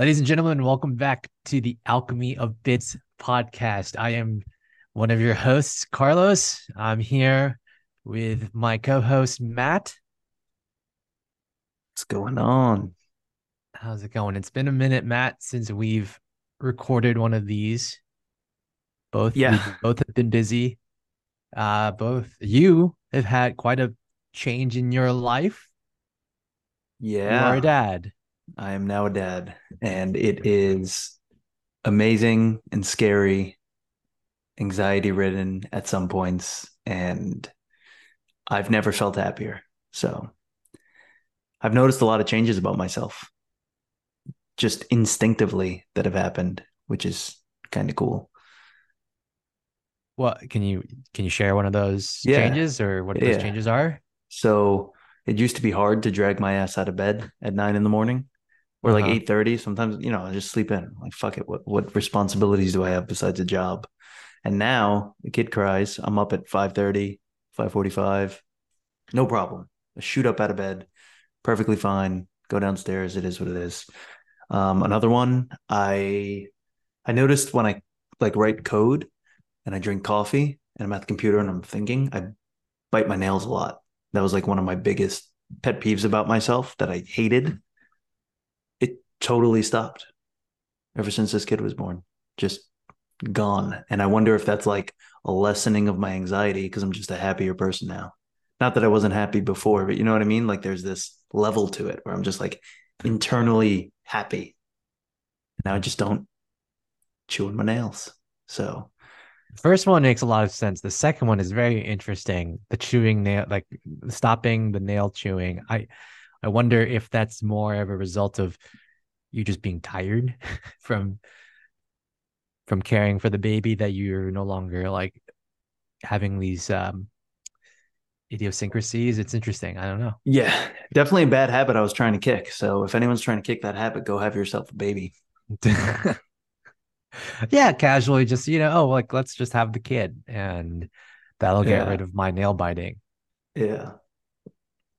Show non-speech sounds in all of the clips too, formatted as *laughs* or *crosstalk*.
Ladies and gentlemen, welcome back to the Alchemy of Bits podcast. I am one of your hosts, Carlos. I'm here with my co host, Matt. What's going on? How's it going? It's been a minute, Matt, since we've recorded one of these. Both, Yeah. both have been busy. Uh, both you have had quite a change in your life. You are a Yeah, dad. I am now a dad, and it is amazing and scary, anxiety ridden at some points, and I've never felt happier. So I've noticed a lot of changes about myself, just instinctively that have happened, which is kind of cool. What can you can you share one of those Yeah. changes or what those changes are? So it used to be hard to drag my ass out of bed at nine in the morning. Or like Uh-huh. 8:30 sometimes you know I just sleep in. Like fuck it what what responsibilities do I have besides a job? And now the kid cries. I'm up at 5:30 5:45 no problem. I shoot up out of bed. Perfectly fine. Go downstairs. It is what it is. Um another one I I noticed when I like write code and I drink coffee and I'm at the computer and I'm thinking I bite my nails a lot. That was like one of my biggest pet peeves about myself that I hated totally stopped ever since this kid was born just gone and i wonder if that's like a lessening of my anxiety because i'm just a happier person now not that i wasn't happy before but you know what i mean like there's this level to it where i'm just like internally happy now i just don't chew on my nails so First one makes a lot of sense. The second one is very interesting. The chewing nail, like stopping the nail chewing. I, I wonder if that's more of a result of you just being tired *laughs* from, from caring for the baby that you're no longer like having these um idiosyncrasies. It's interesting. I don't know. yeah definitely a bad habit i was trying to kick so if anyone's trying to kick that habit go have yourself a baby *laughs* yeah, casually, just you know, oh, like let's just have the kid, and that'll get Yeah. rid of my nail biting. Yeah.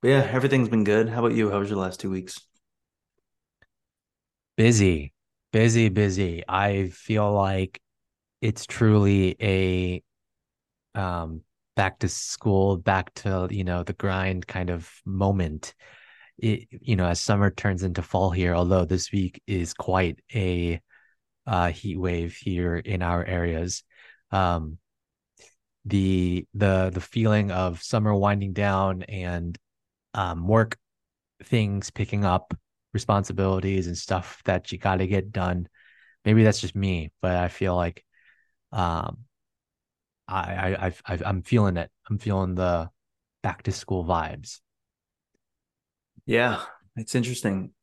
Yeah, everything's been good. How about you? How was your last two weeks? Busy, busy, busy. I feel like it's truly a um back to school, back to, you know, the grind kind of moment. It, you know, as summer turns into fall here, although this week is quite a uh heat wave here in our areas. Um the the the feeling of summer winding down and um work things picking up responsibilities and stuff that you got to get done maybe that's just me but i feel like um i i I've, i'm feeling it i'm feeling the back to school vibes Yeah, it's interesting.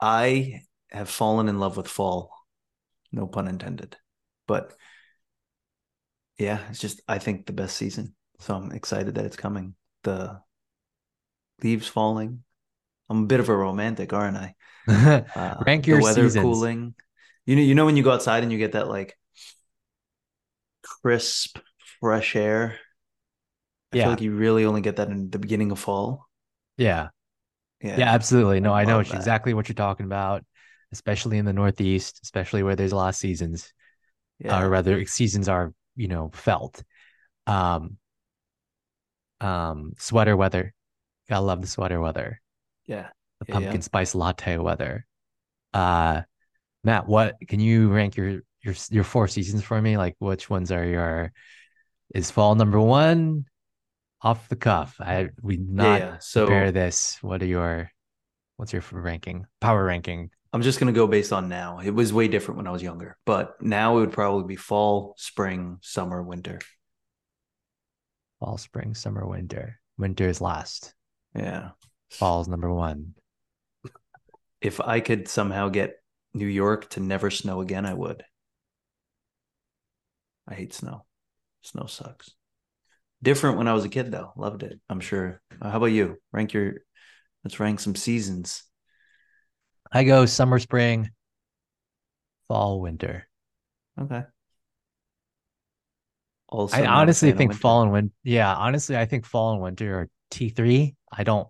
I have fallen in love with fall. No pun intended. But yeah, it's just I think the best season. So I'm excited that it's coming. The leaves falling. I'm a bit of a romantic, aren't I? *laughs* Uh, rank the weather seasons cooling. You know, you know when you go outside and you get that like crisp, fresh air. I Yeah. feel like you really only get that in the beginning of fall. yeah Yeah. yeah absolutely no I i know that. exactly what you're talking about especially in the northeast especially where there's a lot of seasons Yeah. or rather seasons are you know felt um um sweater weather gotta love the sweater weather yeah. the Yeah, pumpkin yeah. spice latte weather uh matt what can you rank your your your four seasons for me like which ones are your is fall number one off the cuff i we not yeah. So prepare this what are your what's your ranking power ranking I'm just gonna go based on now. It was way different when I was younger, but now it would probably be fall, spring, summer, winter. fall spring summer winter winter is last Yeah. Fall's number one If I could somehow get New York to never snow again, I would. I hate snow. Snow sucks. Different when I was a kid though. Loved it. I'm sure. Uh, how about you? Rank your let's rank some seasons. i go summer spring fall winter Okay. Also, I honestly think winter. fall and winter. Yeah, honestly, I think fall and winter are T three. I don't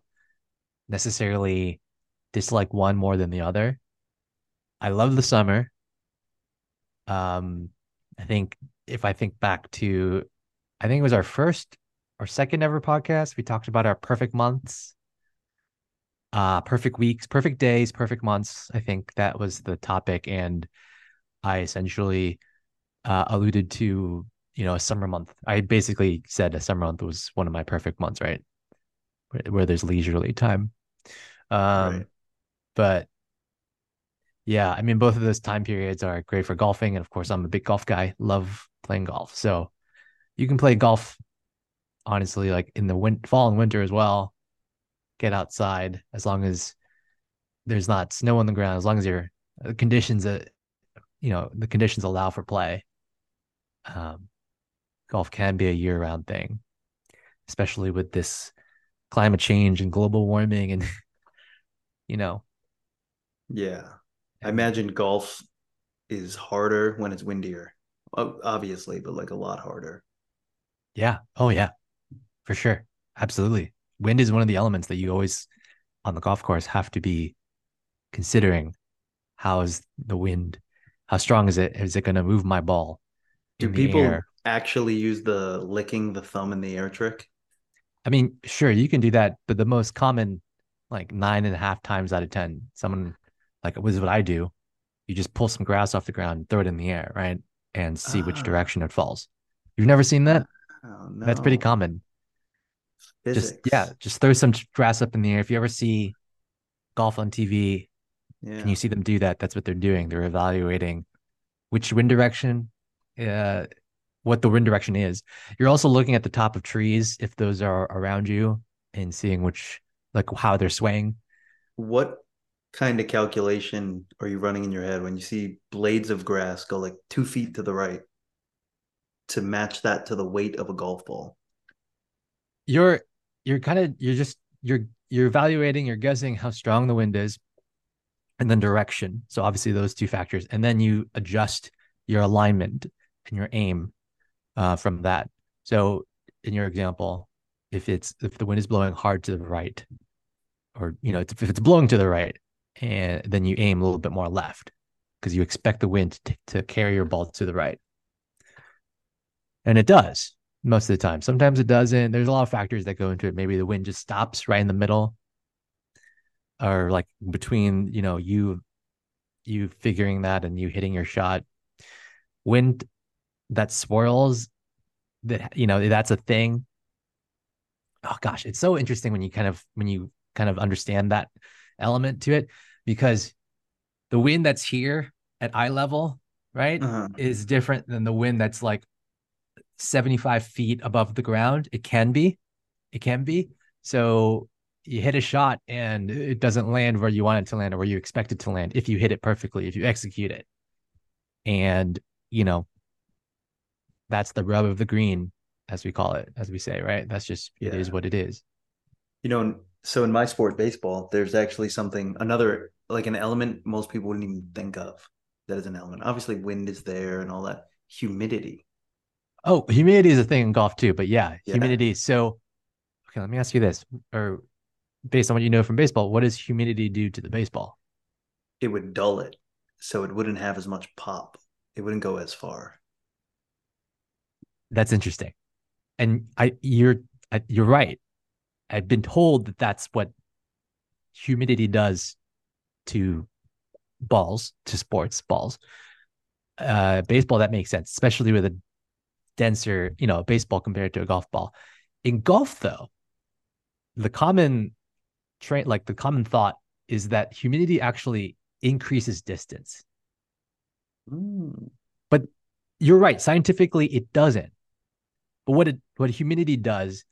necessarily dislike one more than the other. I love the summer. Um, I think if I think back to, I think it was our first or second ever podcast. We talked about our perfect months, uh, perfect weeks, perfect days, perfect months. I think that was the topic, and I essentially uh, alluded to you know a summer month. I basically said a summer month was one of my perfect months, right? Where, where there's leisurely time. Um, right. but yeah, I mean, both of those time periods are great for golfing. And of course, I'm a big golf guy, love playing golf. So you can play golf, honestly, like in the win- fall and winter as well. Get outside as long as there's not snow on the ground, as long as your uh, conditions, that you know, the conditions allow for play. Um, golf can be a year round thing, especially with this climate change and global warming and, *laughs* you know. Yeah. I imagine golf is harder when it's windier, obviously, but like a lot harder. Yeah. Oh, yeah, for sure. Absolutely. Wind is one of the elements that you always on the golf course have to be considering. How is the wind? How strong is it? Is it going to move my ball? Do people air? actually use the licking the thumb in the air trick? I mean, sure, you can do that, but the most common, like nine and a half times out of 10, someone like is what I do. You just pull some grass off the ground, throw it in the air, right? And see which ah. direction it falls. You've never seen that? Oh, no. That's pretty common. Physics. Just yeah, just throw some grass up in the air. If you ever see golf on TV yeah. and you see them do that, that's what they're doing. They're evaluating which wind direction, uh, what the wind direction is. You're also looking at the top of trees if those are around you and seeing which like how they're swaying. What kind of calculation are you running in your head when you see blades of grass go like two feet to the right to match that to the weight of a golf ball? You're you're kind of you're just you're you're evaluating, you're guessing how strong the wind is and then direction. So obviously those two factors. And then you adjust your alignment and your aim uh, from that. So in your example, if it's if the wind is blowing hard to the right, or you know if it's blowing to the right, and then you aim a little bit more left because you expect the wind to, to carry your ball to the right. And it does most of the time. Sometimes it doesn't. There's a lot of factors that go into it. Maybe the wind just stops right in the middle or like between, you know, you you figuring that and you hitting your shot. Wind that swirls that you know, that's a thing. Oh gosh, it's so interesting when you kind of when you kind of understand that element to it because the wind that's here at eye level, right, uh-huh. is different than the wind that's like 75 feet above the ground. It can be, it can be. So you hit a shot and it doesn't land where you want it to land or where you expect it to land if you hit it perfectly, if you execute it. And, you know, that's the rub of the green, as we call it, as we say, right? That's just, yeah. it is what it is. You know, so in my sport, baseball, there's actually something another like an element most people wouldn't even think of that is an element. Obviously, wind is there and all that. Humidity. Oh, humidity is a thing in golf too, but yeah, yeah. humidity. So, okay, let me ask you this, or based on what you know from baseball, what does humidity do to the baseball? It would dull it, so it wouldn't have as much pop. It wouldn't go as far. That's interesting, and I you're you're right. I've been told that that's what humidity does to balls, to sports balls. Uh, baseball, that makes sense, especially with a denser, you know, baseball compared to a golf ball. In golf, though, the common train, like the common thought is that humidity actually increases distance. Mm. But you're right. Scientifically, it doesn't. But what it what humidity does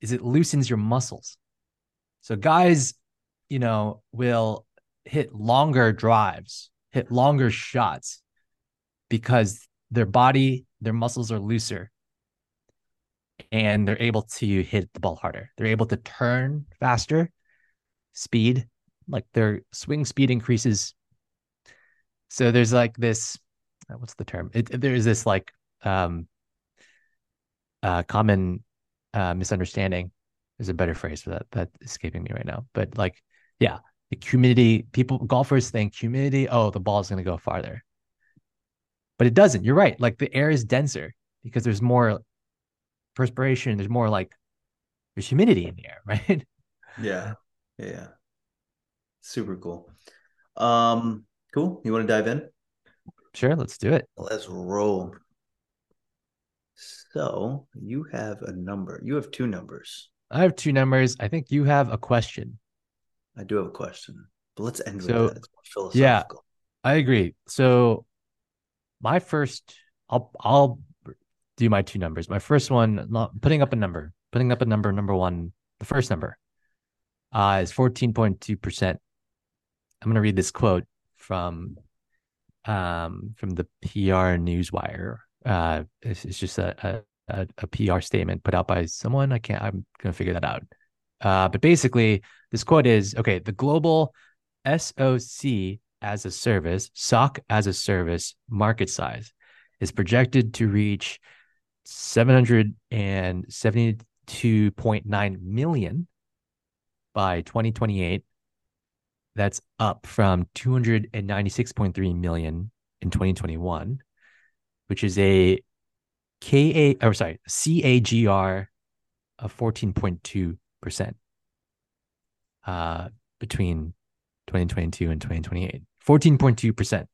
is it loosens your muscles. So guys, you know, will hit longer drives, hit longer shots because their body, their muscles are looser and they're able to hit the ball harder. They're able to turn faster, speed, like their swing speed increases. So there's like this, uh, what's the term? It, there's this like um, uh, common uh, misunderstanding is a better phrase for that. That's escaping me right now. But like, yeah, the humidity, people golfers think humidity, oh, the ball is going to go farther. But it doesn't. You're right. Like the air is denser because there's more perspiration, there's more like there's humidity in the air, *laughs* right? Yeah. Yeah. Super cool. Um, cool. You want to dive in? Sure, let's do it. Let's roll. So you have a number. You have two numbers. I have two numbers. I think you have a question. I do have a question, but let's end So, with that. It's more philosophical. I agree. So my first, I'll I'll do my two numbers. My first one, not putting up a number, putting up a number. Number one, the first number, uh, is fourteen point two percent. I'm gonna read this quote from, um, from the PR Newswire. Uh, it's, it's just a, a a PR statement put out by someone. I can't. I'm gonna figure that out. Uh, but basically, this quote is okay. The global SOC as a service, SOC as a service market size is projected to reach 772.9 million by 2028. That's up from 296.3 million in 2021, which is a KA or sorry, CAGR of 14.2% uh, between 2022 and 2028. 14.2%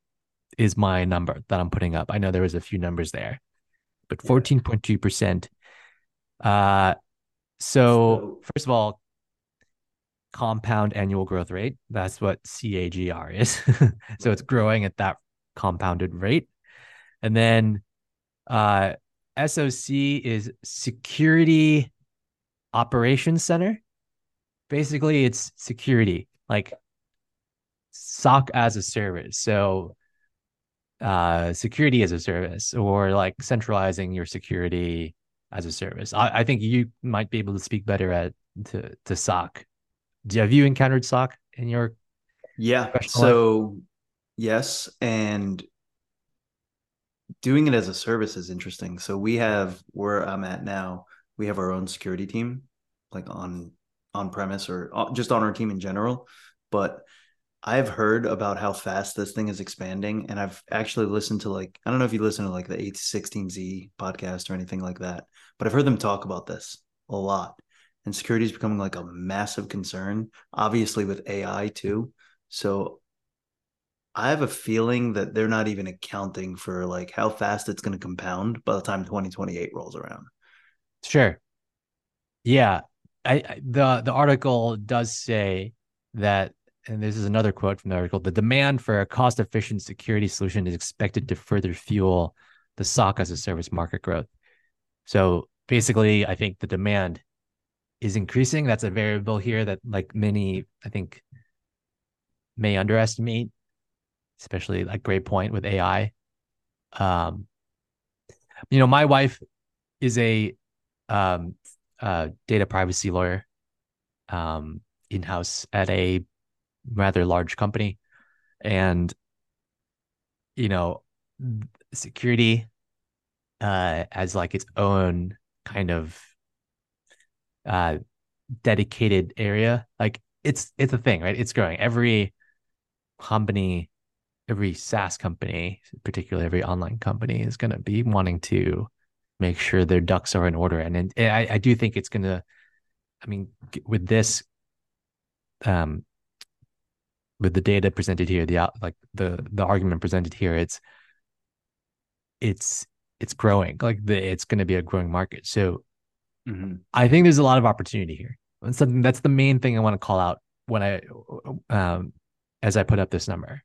is my number that I'm putting up. I know there was a few numbers there, but 14.2%. Uh, so, So- first of all, compound annual growth rate. That's what CAGR is. *laughs* so it's growing at that compounded rate. And then uh, SOC is Security Operations Center. Basically, it's security, like SOC as a service. So uh security as a service or like centralizing your security as a service. I, I think you might be able to speak better at to to SOC. Do have you encountered SOC in your Yeah. So, yes. And doing it as a service is interesting. So, we have where I'm at now, we have our own security team, like on on premise or uh, just on our team in general. But I've heard about how fast this thing is expanding. And I've actually listened to like, I don't know if you listen to like the a16z podcast or anything like that, but I've heard them talk about this a lot. And security is becoming like a massive concern, obviously with AI too. So I have a feeling that they're not even accounting for like how fast it's going to compound by the time 2028 rolls around. Sure. Yeah. I, the the article does say that and this is another quote from the article, the demand for a cost-efficient security solution is expected to further fuel the SOC as a service market growth. So basically, I think the demand is increasing. That's a variable here that like many, I think, may underestimate, especially like great point with AI. Um, you know, my wife is a um uh data privacy lawyer um in-house at a rather large company. And you know security uh as like its own kind of uh dedicated area like it's it's a thing right? It's growing. Every company every SaaS company particularly every online company is going to be wanting to make sure their ducks are in order. And, and I, I do think it's going to i mean with this um with the data presented here the like the the argument presented here it's it's it's growing. Like the it's going to be a growing market. So i think there's a lot of opportunity here. And something that's the main thing i want to call out when i um as i put up this number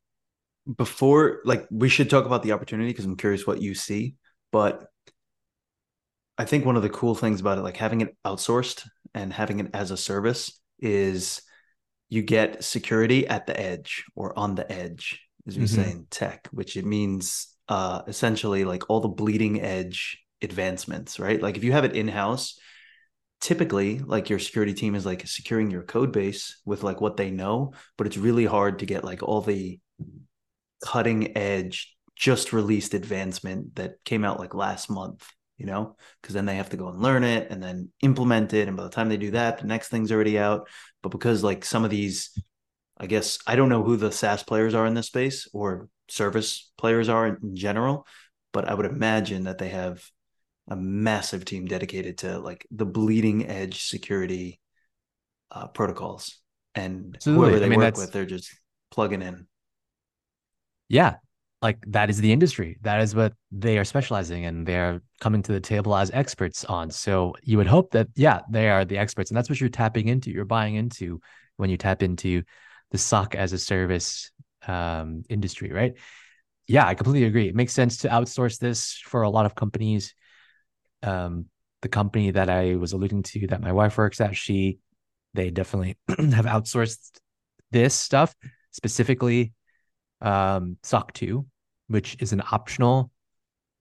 Before, like, we should talk about the opportunity because I'm curious what you see. But I think one of the cool things about it, like having it outsourced and having it as a service, is you get security at the edge or on the edge, as we Mhm. say in tech, which it means uh, essentially like all the bleeding edge advancements, right? Like if you have it in house, typically like your security team is like securing your code base with like what they know, but it's really hard to get like all the cutting edge, just released advancement that came out like last month, you know, because then they have to go and learn it and then implement it. And by the time they do that, the next thing's already out. But because like some of these I guess I don't know who the SaaS players are in this space or service players are in general, but I would imagine that they have a massive team dedicated to like the bleeding edge security uh, protocols, and Absolutely. whoever they I mean, work with, they're just plugging in. Yeah, like that is the industry. That is what they are specializing in. They're coming to the table as experts on. So you would hope that yeah, they are the experts, and that's what you're tapping into. You're buying into when you tap into the SOC as a service um, industry, right? Yeah, I completely agree. It makes sense to outsource this for a lot of companies. Um, the company that I was alluding to that my wife works at, she they definitely *clears throat* have outsourced this stuff specifically um, SOC 2, which is an optional.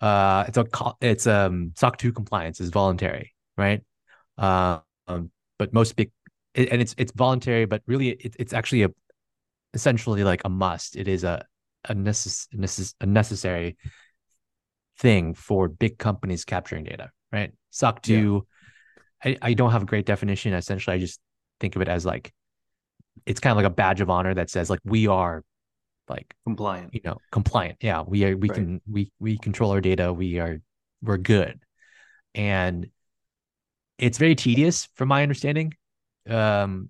Uh, it's a it's um SOC 2 compliance is voluntary, right? Uh, um, but most big and it's it's voluntary, but really it, it's actually a essentially like a must. It is a a, necess- necess- a necessary thing for big companies capturing data, right? SOC 2, yeah. I, I don't have a great definition. Essentially, I just think of it as like it's kind of like a badge of honor that says like we are like compliant you know compliant yeah we are we right. can we we control our data we are we're good and it's very tedious from my understanding um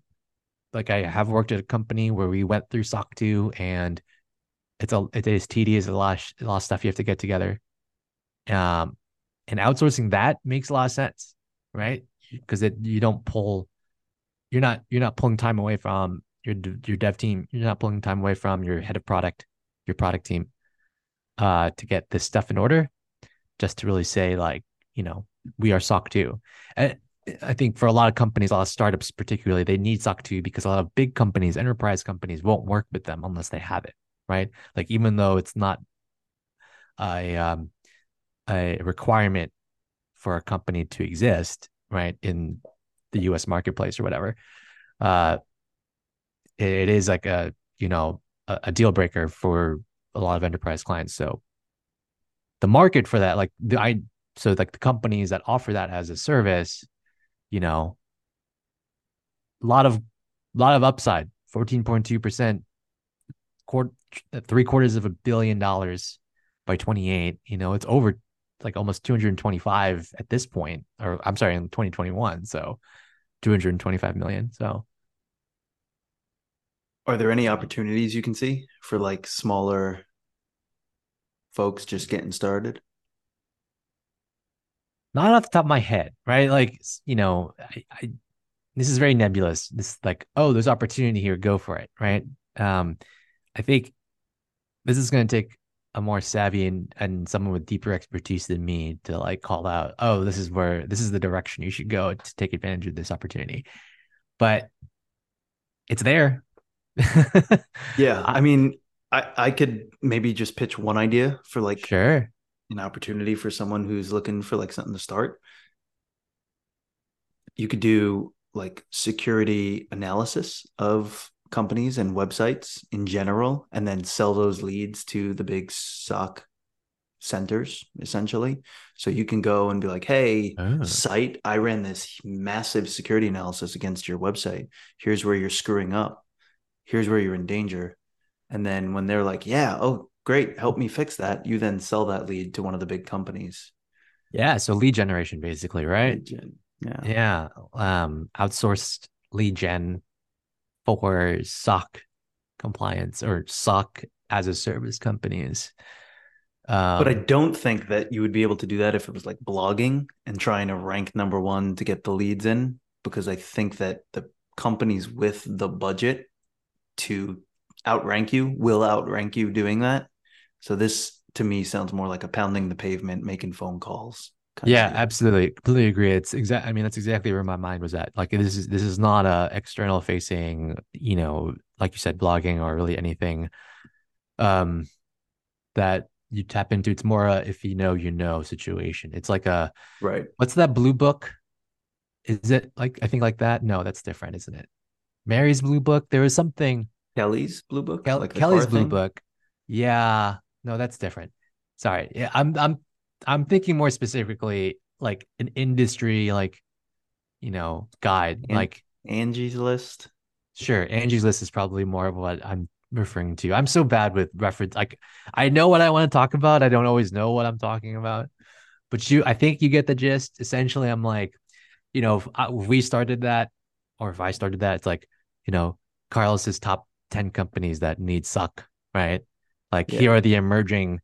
like I have worked at a company where we went through SOC 2 and it's a it is tedious, a lot, of, a lot of stuff you have to get together. Um, and outsourcing that makes a lot of sense, right? Because it you don't pull, you're not you're not pulling time away from your your dev team. You're not pulling time away from your head of product, your product team, uh, to get this stuff in order. Just to really say like, you know, we are SOC 2. And I think for a lot of companies, a lot of startups particularly, they need SOC 2 because a lot of big companies, enterprise companies won't work with them unless they have it, right? Like even though it's not a um, a requirement for a company to exist, right, in the US marketplace or whatever, uh, it, is like a, you know, a, a deal breaker for a lot of enterprise clients. So the market for that, like the I so like the companies that offer that as a service you know, a lot of a lot of upside, 14.2%, quarter, three quarters of a billion dollars by 28. You know, it's over like almost 225 at this point, or I'm sorry, in 2021. So 225 million. So are there any opportunities you can see for like smaller folks just getting started? not off the top of my head, right? Like, you know, I, I, this is very nebulous. This like, oh, there's opportunity here, go for it, right? Um, I think this is going to take a more savvy and, and someone with deeper expertise than me to like call out, oh, this is where this is the direction you should go to take advantage of this opportunity. But it's there. *laughs* yeah. I mean, I, I could maybe just pitch one idea for like sure an opportunity for someone who's looking for like something to start you could do like security analysis of companies and websites in general and then sell those leads to the big soc centers essentially so you can go and be like hey oh. site i ran this massive security analysis against your website here's where you're screwing up here's where you're in danger and then when they're like yeah oh great, help me fix that. You then sell that lead to one of the big companies. Yeah. So lead generation, basically, right? Yeah. Yeah. Um, outsourced lead gen for SOC compliance or SOC as a service companies. Um, but I don't think that you would be able to do that if it was like blogging and trying to rank number one to get the leads in, because I think that the companies with the budget to outrank you will outrank you doing that. So this to me sounds more like a pounding the pavement, making phone calls. Yeah, absolutely. Completely agree. It's exact. I mean, that's exactly where my mind was at. Like this is this is not a external facing, you know, like you said, blogging or really anything um that you tap into. It's more a if you know, you know situation. It's like a right. What's that blue book? Is it like I think like that? No, that's different, isn't it? Mary's blue book. There was something Kelly's blue book. Kel- like Kelly's blue thing? book. Yeah, no, that's different. Sorry. Yeah, I'm I'm I'm thinking more specifically like an industry like you know guide An- like Angie's list. Sure, Angie's List is probably more of what I'm referring to. I'm so bad with reference. Like I know what I want to talk about. I don't always know what I'm talking about. But you, I think you get the gist. Essentially, I'm like, you know, if, I, if we started that, or if I started that, it's like, you know, Carlos's top ten companies that need suck, right? Like Yeah. here are the emerging.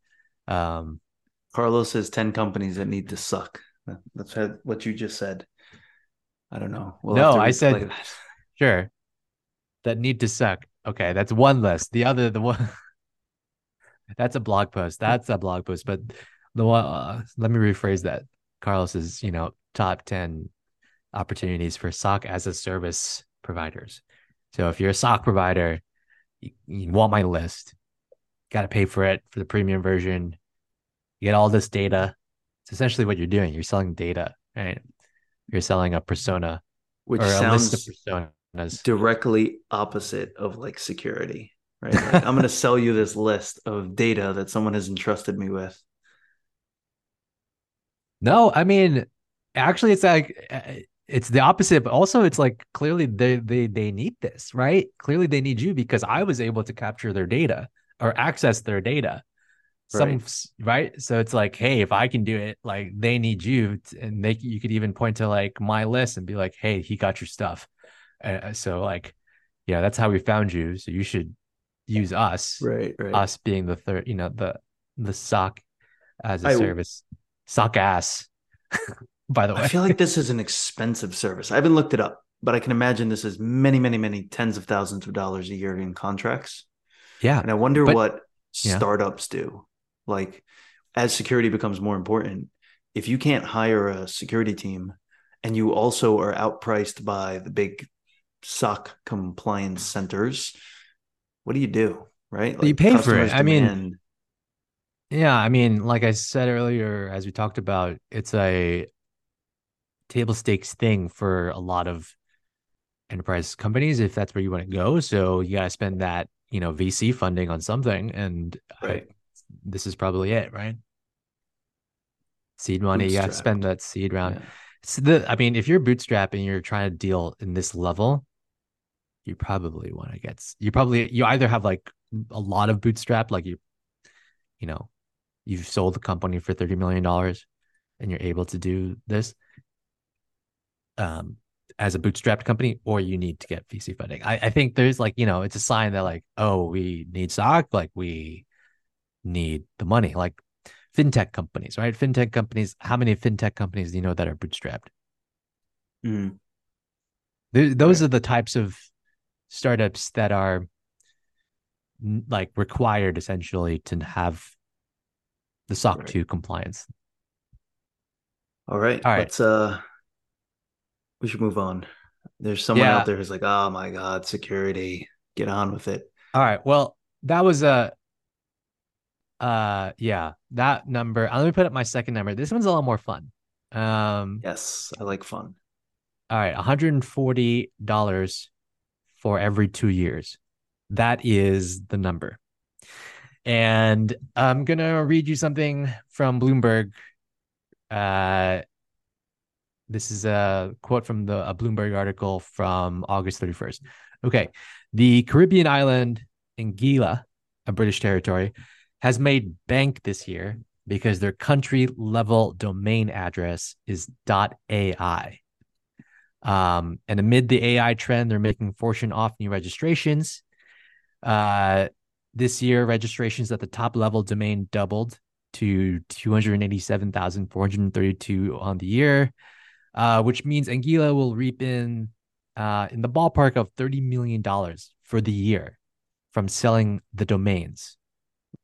Um, Carlos says 10 companies that need to suck. That's what- what you just said. I don't know. We'll No, I said- that. *laughs* sure, that need to suck. Okay, that's one list. The other, the one, *laughs* that's a blog post. That's a blog post. But the one, uh, let me rephrase that. Carlos's, you know, top ten opportunities for SOC as a service providers. So if you're a SOC provider, you, you want my list. Got to pay for it for the premium version. You get all this data. It's essentially what you're doing. You're selling data, right? You're selling a persona Which or a sounds list of personas. directly opposite of like security, right? Like, I'm going to sell you this list of data that someone has entrusted me with. No, I mean, actually, it's like uh, it's the opposite, but also it's like clearly they they they need this, right? Clearly they need you because I was able to capture their data or access their data. Some Right. right, so it's like, hey, if I can do it, like they need you, and they you could even point to like my list and be like, hey, he got your stuff. Uh, so like, yeah, that's how we found you. So you should use us, Right, right. us being the third, you know, the the SOC as a I- service, sock ass. *laughs* By the way, I feel like this is an expensive service. I haven't looked it up, but I can imagine this is many, many, many tens of thousands of dollars a year in contracts. yeah, And I wonder But- what yeah. startups do. Like, as security becomes more important, if you can't hire a security team and you also are outpriced by the big SOC compliance centers, what do you do? Right? You pay for it. customers I mean, Yeah, I mean, like I said earlier, as we talked about, it's a table stakes thing for a lot of enterprise companies if that's where you want to go. So you got to spend that, you know, VC funding on something, and I- Right. this is probably it, right? Seed money, you got to spend that seed round. yeah. It's the, I mean, if you're bootstrapping, you're trying to deal in this level, you probably want to get, you probably, you either have like a lot of bootstrap, like you, you know, you've sold the company for $30 million and you're able to do this um, as a bootstrapped company, or you need to get VC funding. I, I think there's like, you know, it's a sign that like, oh, we need stock, like we need the money, like fintech companies, right? Fintech companies, how many fintech companies do you know that are bootstrapped? Mm. Th- those Right. are the types of startups that are like required essentially to have the SOC Right. 2 compliance. All right. All right. Let's uh we should move on. There's someone Yeah. out there who's like, oh my God, security. Get on with it. All right. Well, that was a uh yeah, that number. uh, Let me put up my second number. This one's a lot more fun. Um Yes, I like fun. all right, $140 for every 2 years. That is the number. And I'm going to read you something from Bloomberg. Uh this is a quote from the a Bloomberg article from August 31st. Okay. The Caribbean island Anguilla, a British territory, has made bank this year because their country level domain address is .ai. Um, and amid the AI trend, they're making fortune off new registrations. Uh, this year, registrations at the top level domain doubled to 287,432 on the year, uh, which means Anguilla will reap in uh, in the ballpark of $30 million for the year from selling the domains,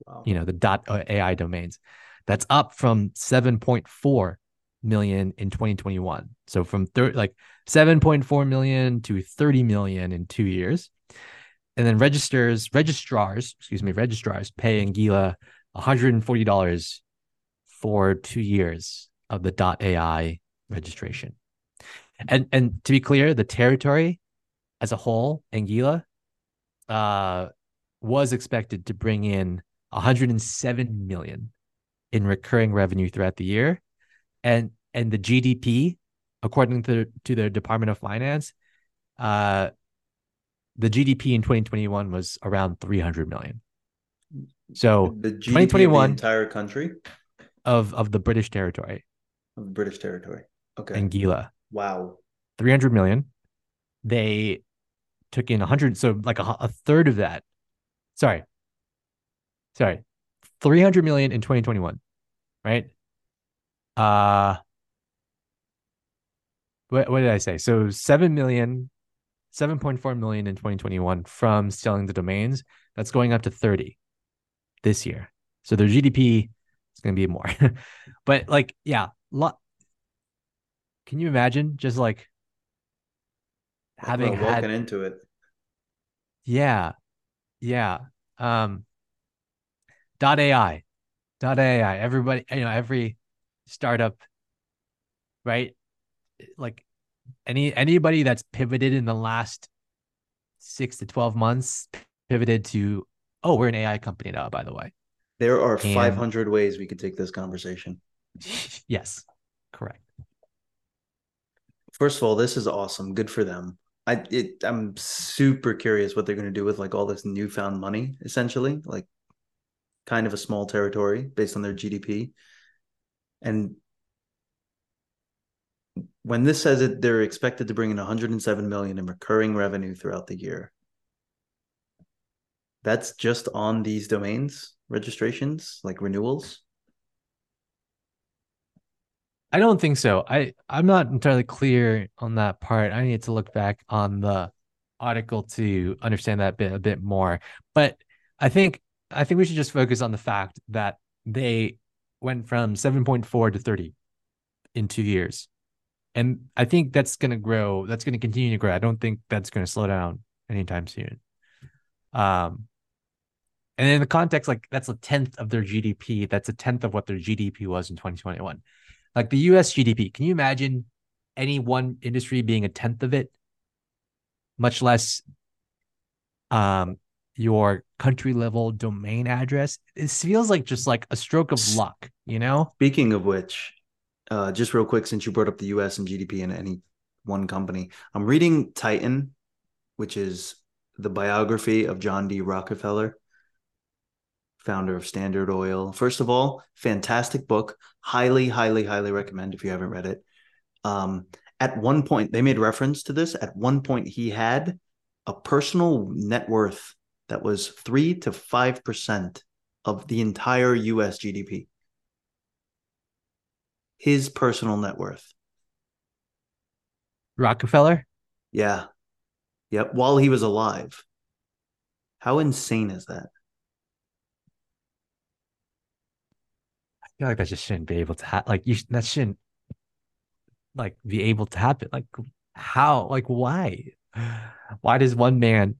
Wow. you know, the dot AI domains. That's up from 7.4 million in 2021. So from thir- like 7.4 million to 30 million in two years. And then registers, registrars, excuse me, registrars pay Anguilla $140 for two years of the .ai registration. And and to be clear, the territory as a whole, Anguilla, uh, was expected to bring in 107 million in recurring revenue throughout the year, and and the GDP, according to to the Department of Finance, uh, the GDP in 2021 was around 300 million. So The GDP 2021 of the entire country of of the British territory of the British territory. Okay. Anguilla, wow. 300 million. They took in 100, so like a, a third of that. Sorry, sorry, 300 million in 2021, right? Uh, what, what did I say? So 7 million, 7.4 million in 2021 from selling the domains. That's going up to 30 this year. So their GDP is going to be more. *laughs* but like, yeah, lot. Can you imagine just like having had into it. yeah, yeah. Um, dot AI, dot AI. Everybody, you know, every startup, right? Like any anybody that's pivoted in the last six to twelve months pivoted to oh, we're an AI company now. By the way, There are And- 500 ways we could take this conversation. *laughs* yes, correct. First of all, this is awesome. Good for them. I it, I'm super curious what they're going to do with like all this newfound money, essentially, like kind of a small territory based on their GDP. And when this says it, they're expected to bring in 107 million in recurring revenue throughout the year. That's just on these domains registrations, like renewals. I don't think so. I I'm not entirely clear on that part. I need to look back on the article to understand that bit a bit more. But I think I think we should just focus on the fact that they went from 7.4 to 30 in 2 years. And I think that's going to grow. That's going to continue to grow. I don't think that's going to slow down anytime soon. Um and in the context like that's a tenth of their GDP. That's a tenth of what their GDP was in 2021 like the US GDP. Can you imagine any one industry being a tenth of it? Much less um your country level domain address. It feels like just like a stroke of luck, you know? Speaking of which, uh, just real quick, since you brought up the US and GDP in any one company, I'm reading Titan, which is the biography of John D. Rockefeller, founder of Standard Oil. First of all, fantastic book. Highly, highly, highly recommend if you haven't read it. Um, at one point, they made reference to this. At one point, he had a personal net worth that was three to five percent of the entire US GDP his personal net worth. Rockefeller? Yeah. Yep. While he was alive. How insane is that? Feel like that just shouldn't be able to happen. Like you sh- that shouldn't like be able to happen. Like how? Like why? Why does one man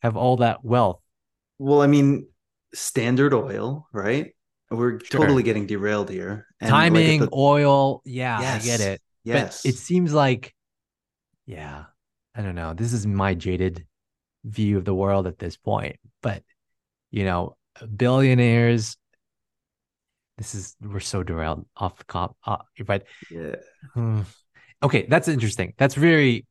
have all that wealth? Well, I mean, Standard Oil, right? We're Sure. totally getting derailed here. And like Timing, the- oil, yeah, Yes. I get it. yes. But it seems like, yeah, I don't know. This is my jaded view of the world at this point. But, you know, billionaires, this is, we're so derailed off the cop. Uh, but, yeah. hmm. okay, that's interesting. That's very,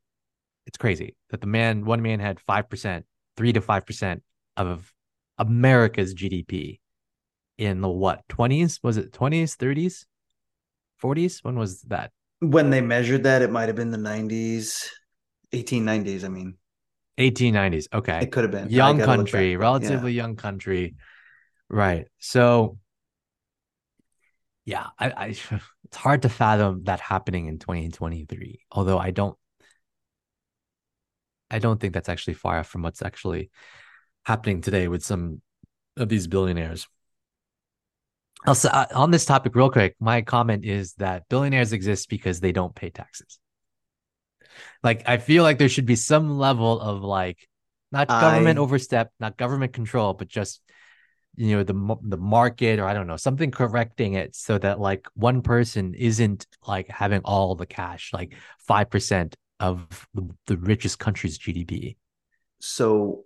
it's crazy that the man, one man had 5%, three to 5% of America's GDP in the what, 20s? Was it 20s, 30s, 40s? When was that? When they measured that, it might have been the 90s, 1890s. I mean, 1890s. Okay. it could have been. Young country, back, relatively young country. Right. So yeah, I, I *laughs* it's hard to fathom that happening in 2023. Although I don't I don't think that's actually far off from what's actually happening today with some of these billionaires. Also, uh, on this topic, real quick, my comment is that billionaires exist because they don't pay taxes. Like, I feel like there should be some level of like, not government I- overstep, not government control, but just you know the the market or I don't know something correcting it so that like one person isn't like having all the cash, like five percent of the, the richest country's GDP. So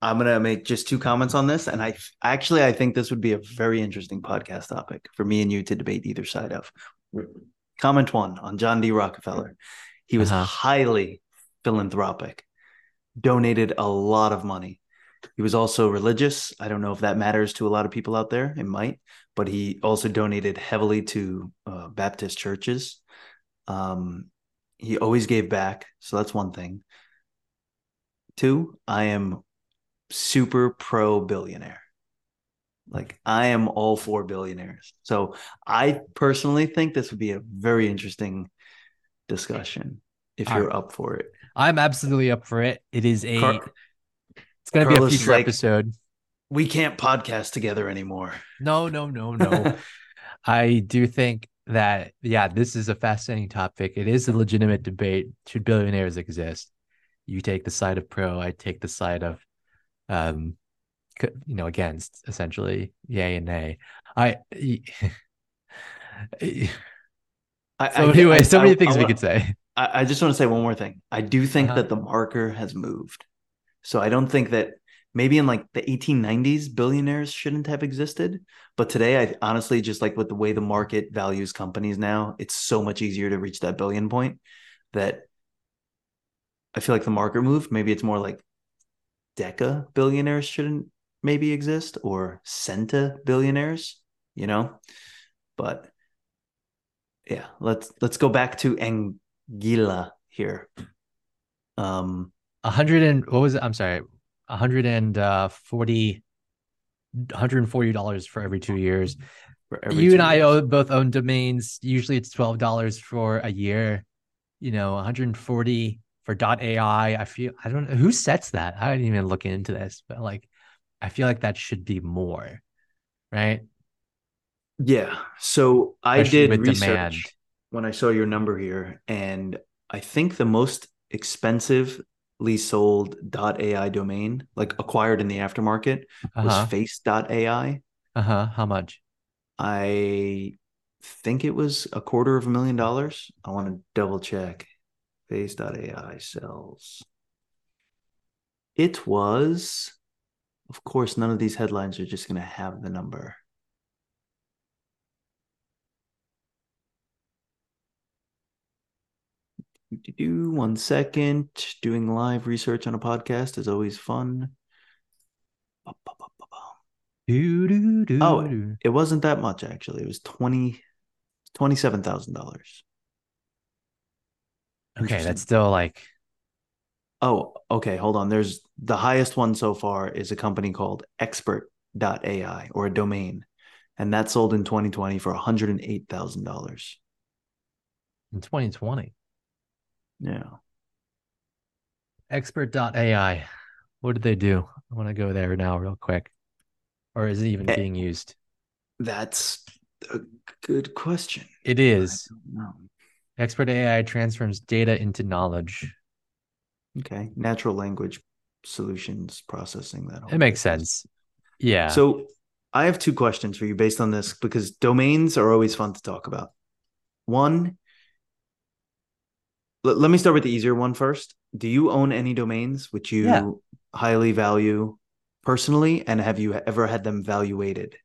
I'm gonna make just two comments on this, and I actually I think this would be a very interesting podcast topic for me and you to debate either side of. Comment one on John D. Rockefeller. He was Uh-huh. highly philanthropic. donated a lot of money. He was also religious. I don't know if that matters to a lot of people out there. It might, but he also donated heavily to uh, Baptist churches. Um, he always gave back, so that's one thing. Two, I am super pro billionaire. Like I am all for billionaires. So I personally think this would be a very interesting discussion if you're up for it. I'm absolutely up for it. It is a Car- it's gonna Carlos be a future like, episode. We can't podcast together anymore. No, no, no, no. *laughs* I do think that yeah, this is a fascinating topic. It is a legitimate debate. Should billionaires exist? You take the side of pro, I take the side of um you know against essentially yay and nay. I *laughs* I, so I, anyway, I, so many things we could say. I, just want to say one more thing. I do think uh-huh. that the marker has moved. So I don't think that maybe in like the 1890s billionaires shouldn't have existed. But today i honestly just like with the way the market values companies now it's so much easier to reach that billion point that i feel like the market moved maybe it's more like deca billionaires shouldn't maybe exist or centa billionaires you know? But yeah let's let's go back to anguilla here. Um hundred and what was it i'm sorry 140 uh, $140 for every two years. Every you two and I owe, both own domains. Usually it's $12 for a year, you know, 140 for .ai. I feel, I don't know who sets that. I didn't even look into this, but like, I feel like that should be more, right? Yeah. So I Especially did research demand. when I saw your number here, and I think the most expensive sold .ai domain, like acquired in the aftermarket, uh-huh. was face.ai. Uh-huh. How much? I think it was a quarter of a million dollars. I want to double check. Face.ai sells. It was, of course, none of these headlines are just going to have the number. Do one second. Doing live research on a podcast is always fun. Oh, it wasn't that much actually. It was twenty twenty-seven thousand dollars. Okay, that's still like. Oh, okay. Hold on. There's the highest one so far is a company called Expert.ai or a domain, and that sold in 2020 for 108 thousand dollars. In 2020. Yeah. Expert.ai. What did they do? I want to go there now, real quick. Or is it even eh, being used? That's a good question. It is. Expert AI transforms data into knowledge. Okay. Natural language solutions processing that. It makes sense. Yeah. So I have two questions for you based on this because domains are always fun to talk about. One, let, let me start with the easier one first. Do you own any domains which you yeah. highly value personally, and have you ever had them valuated?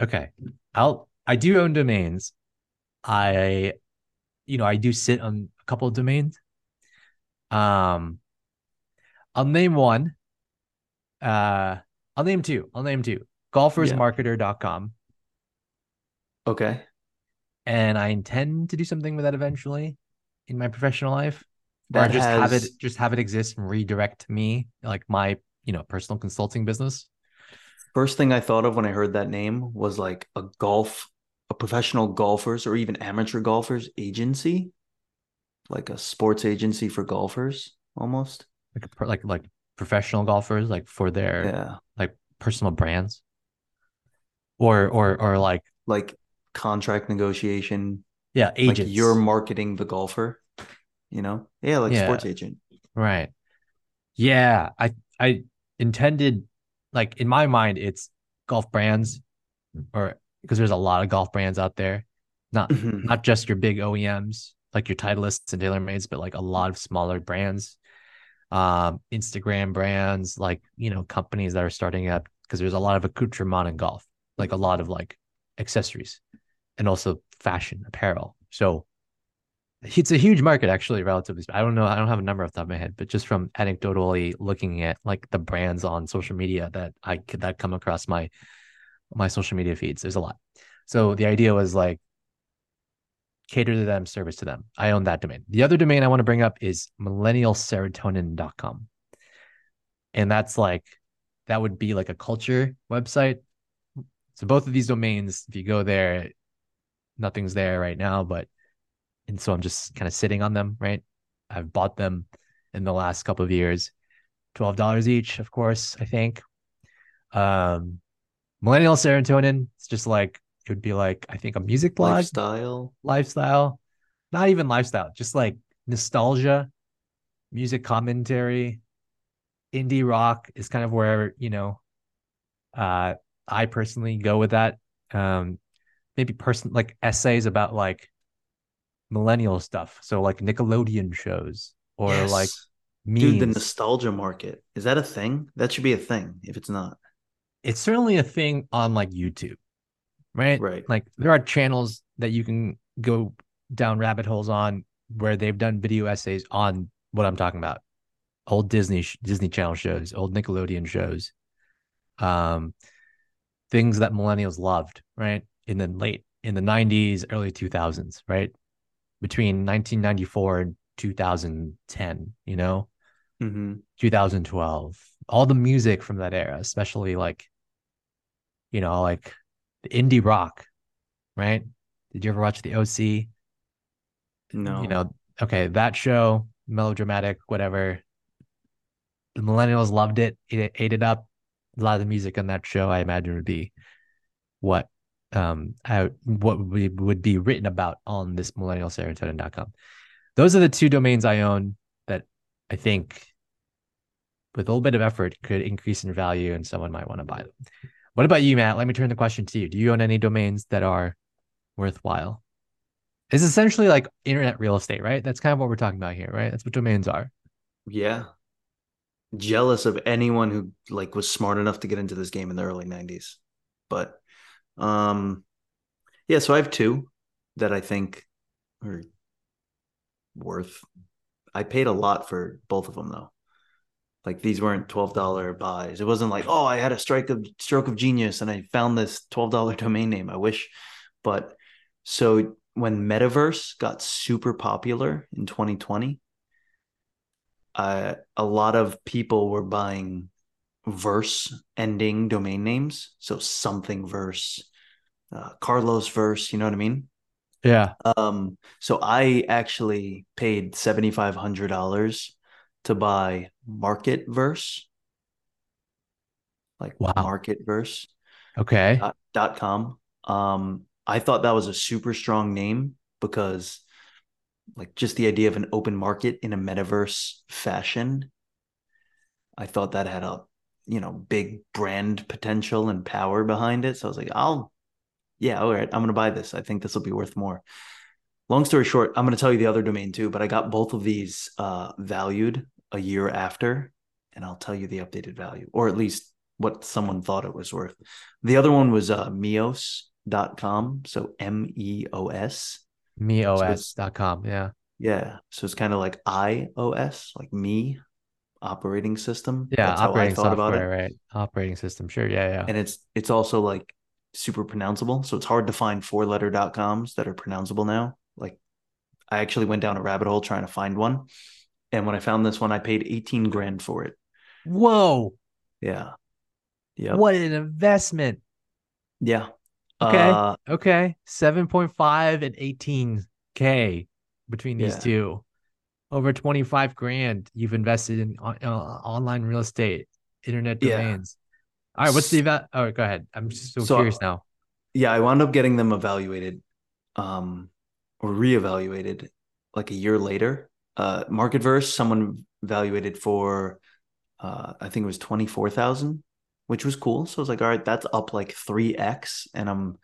Okay, I'll I do own domains. I, you know, I do sit on a couple of domains. Um, I'll name one. Uh, I'll name two. I'll name two. Golfersmarketer.com. Okay. And I intend to do something with that eventually in my professional life that just has... have it just have it exist and redirect me like my you know personal consulting business? First thing i thought of when i heard that name was like a golf a professional golfers or even amateur golfers agency. Like a sports agency for golfers almost. Like like like professional golfers like for their yeah. like personal brands? Or or or like like contract negotiation yeah, agents. Like you're marketing the golfer, you know? Yeah, like yeah. sports agent. Right. Yeah, I I intended like in my mind it's golf brands or because there's a lot of golf brands out there. Not mm-hmm. not just your big OEMs like your Titleists and TaylorMades, but like a lot of smaller brands. Um, Instagram brands, like you know, companies that are starting up because there's a lot of accoutrement in golf, like a lot of like accessories and also fashion apparel. So it's a huge market actually relatively i don't know i don't have a number off the top of my head but just from anecdotally looking at like the brands on social media that i could that come across my my social media feeds there's a lot. So the idea was like cater to them service to them. I own that domain. The other domain i want to bring up is millennialserotonin.com and that's like that would be like a culture website. So both of these domains if you go there nothing's there right now but and so I'm just kind of sitting on them, right? I've bought them in the last couple of years, twelve dollars each, of course. I think. Um, millennial serotonin. It's just like it would be like I think a music blog, Lifestyle. lifestyle, not even lifestyle, just like nostalgia, music commentary, indie rock is kind of where you know. Uh, I personally go with that. Um, maybe person like essays about like millennial stuff. So like Nickelodeon shows or Yes. like memes. Dude, the nostalgia market. Is that a thing? That should be a thing if it's not. it's certainly a thing on like YouTube, right? Right. Like there are channels that you can go down rabbit holes on where they've done video essays on what I'm talking about. Old Disney Disney Channel shows, old Nickelodeon shows. Um things that millennials loved, right? In the late in the 90s, early 2000s, right? Between 1994 and 2010, you know? Mm-hmm. 2012 all the music from that era especially like you know like the indie rock right did you ever watch the oc No. you know okay that show melodramatic whatever the millennials loved it it ate it up a lot of the music on that show i imagine would be what um I, what we would be written about on this millennialserotonin.com those are the two domains i own that i think with a little bit of effort could increase in value and someone might want to buy them. What about you matt? Let me turn the question to you. Do you own any domains that are worthwhile? It's essentially like internet real estate right? That's kind of what we're talking about here right? That's what domains are. Yeah. Jealous of anyone who like was smart enough to get into this game in the early 90s. But um yeah, so I have two that I think are worth I paid a lot for both of them though. Like these weren't $12 buys. It wasn't like, "Oh, I had a strike of stroke of genius and I found this $12 *laughs* domain name." I wish. But so when Metaverse got super popular in 2020, uh, a lot of people were buying verse ending domain names. So something verse, uh, Carlos verse, you know what I mean? yeah Um, so I actually paid seventy five hundred dollars to buy Market Verse, like Wow. Market Verse okay dot, dot com. Um, I thought that was a super strong name because, like, just the idea of an open market in a metaverse fashion. I thought that had a, you know, big brand potential and power behind it. So I was like, I'll, yeah, all right, I'm gonna buy this. I think this will be worth more. Long story short, I'm gonna tell you the other domain too, but I got both of these uh, valued a year after, and I'll tell you the updated value, or at least what someone thought it was worth. The other one was uh, Meos.com. So M E O S. meos.com yeah Yeah. So it's kind of like iOS, like me operating system. yeah That's how I operating thought about software it. right operating system sure yeah yeah And it's it's also like super pronounceable. So it's hard to find four letter dot coms that are pronounceable now. Like I actually went down a rabbit hole trying to find one. And when I found this one, I paid 18 grand for it. whoa Yeah. Yeah. what an investment Yeah. Okay. Uh, Okay, seven point five and eighteen k between these Yeah. two, over twenty five grand you've invested in on, uh, online real estate, internet Yeah. domains. All right, what's the eva- Oh, go ahead. I'm just so, So- curious now. yeah, I wound up getting them evaluated, um, or reevaluated like a year later. Uh, Marketverse, someone evaluated for, uh, I think it was twenty four thousand, which was cool. So I was like, all right, that's up like three x. And I'm,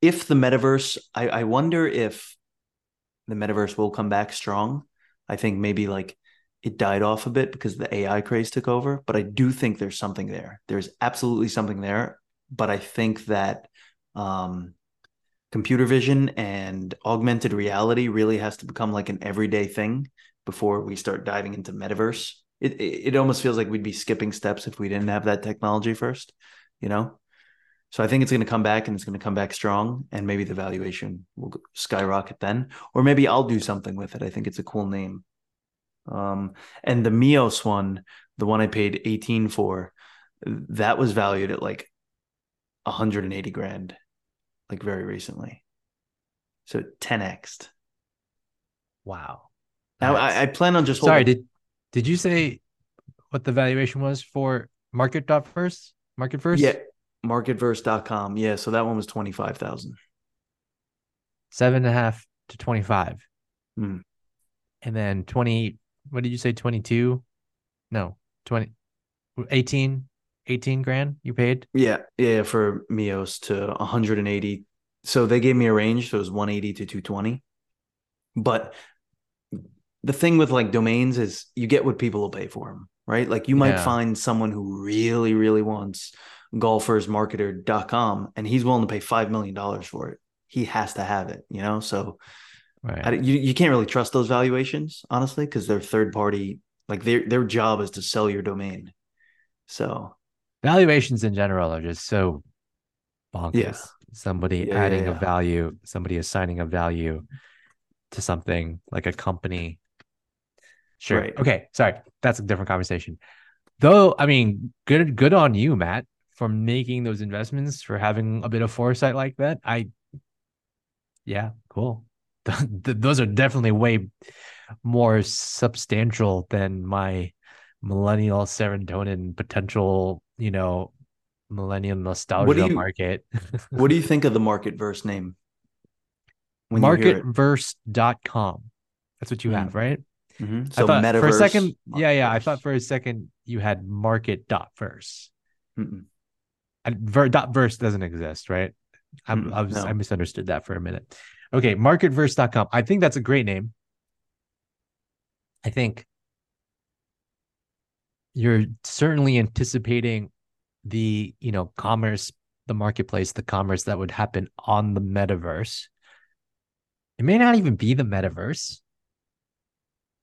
if the metaverse, I, I wonder if the metaverse will come back strong. I think maybe like it died off a bit because the AI craze took over, but I do think there's something there. There's absolutely something there, but I think that um computer vision and augmented reality really has to become like an everyday thing before we start diving into metaverse. It, it it almost feels like we'd be skipping steps if we didn't have that technology first, you know. So I think it's going to come back and it's going to come back strong, and maybe the valuation will skyrocket then, or maybe I'll do something with it. I think it's a cool name. Um, and the Meos one, the one I paid 18 for, that was valued at like 180 grand, like very recently. So 10x. Wow. Now I, I, plan on just sorry. Did did you say what the valuation was for market dot verse? Market verse? Yeah, marketverse.com. Yeah, so that one was 25,000. Seven and a half to 25. Hmm. And then 20, what did you say? 22? No, 20, 18, 18 grand you paid? Yeah, yeah, for Meos to 180. So they gave me a range, so it was 180 to 220. But the thing with like domains is you get what people will pay for them, right? Like you might yeah. find someone who really, really wants golfersmarketer.com and he's willing to pay $5 million for it. He has to have it, you know? So right. I, you, you can't really trust those valuations, honestly, because they're third party. Like their, their job is to sell your domain. So valuations in general are just so bonkers. Yeah. Somebody yeah, adding yeah, a value, somebody assigning a value to something like a company. Sure. Right. Okay. Sorry. That's a different conversation. Though, I mean, good good on you, Matt for making those investments, for having a bit of foresight like that. I, yeah, cool. *laughs* those are definitely way more substantial than my millennial serotonin potential, you know, millennial nostalgia you, market. *laughs* what do you think of the market verse name? Marketverse.com. That's what you have, mm-hmm. right? Mm-hmm. So I thought for a second, yeah, yeah. I thought for a second you had market dot verse. Mm-mm ver, dot verse doesn't exist, right? I'm, mm, I, was, no. I misunderstood that for a minute. Okay, marketverse.com. I think that's a great name. I think you're certainly anticipating the, you know, commerce, the marketplace, the commerce that would happen on the metaverse. It may not even be the metaverse,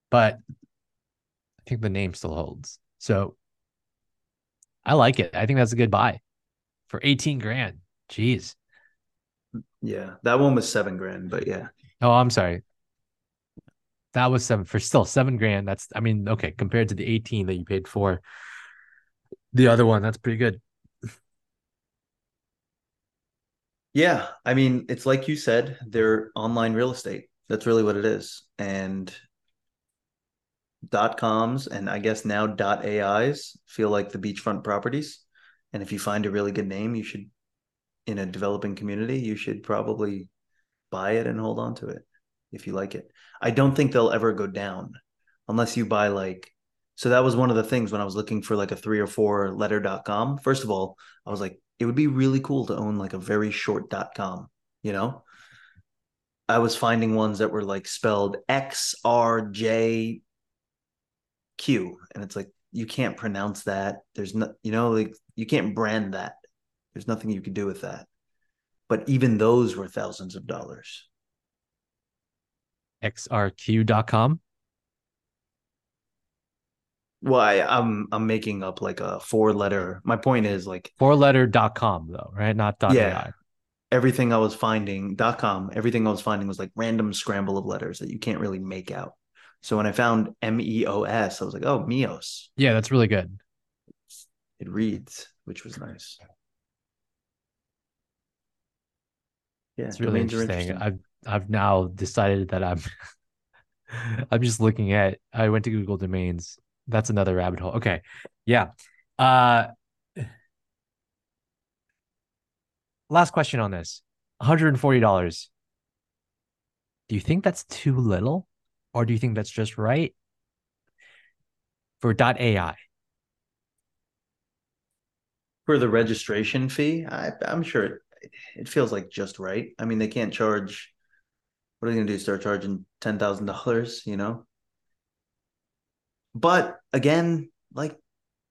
but I think the name still holds. So I like it. I think that's a good buy for 18 grand. Jeez. Yeah. That one was seven grand, but yeah. Oh, I'm sorry. That was seven for still seven grand. That's, I mean, okay, compared to the 18 that you paid for the other one, that's pretty good. Yeah. I mean, it's like you said, they're online real estate. That's really what it is. And dot coms and I guess now dot AIs feel like the beachfront properties. And if you find a really good name, you should, in a developing community, you should probably buy it and hold on to it if you like it. I don't think they'll ever go down unless you buy like, so that was one of the things when I was looking for like a three or four letter.com. First of all, I was like, it would be really cool to own like a very short dot com, you know? I was finding ones that were like spelled X R J Q. And it's like, you can't pronounce that. There's no, you know, like you can't brand that. There's nothing you can do with that. But even those were thousands of dollars. XRQ.com. Well, I, I'm I'm making up like a four letter. My point is like four letter.com though, right? Not dot yeah. AI. Everything I was finding dot com, everything I was finding was like random scramble of letters that you can't really make out. So when I found M E O S, I was like, oh, Meos. Yeah, that's really good. It reads, which was nice. Yeah, it's really interesting. interesting. I've I've now decided that I'm *laughs* I'm just looking at I went to Google domains. That's another rabbit hole. Okay. Yeah. Uh last question on this. $140. Do you think that's too little? Or do you think that's just right for .ai? For the registration fee, I, am sure it, it feels like just right. I mean, they can't charge. What are they going to do? Start charging ten thousand dollars? You know. But again, like, I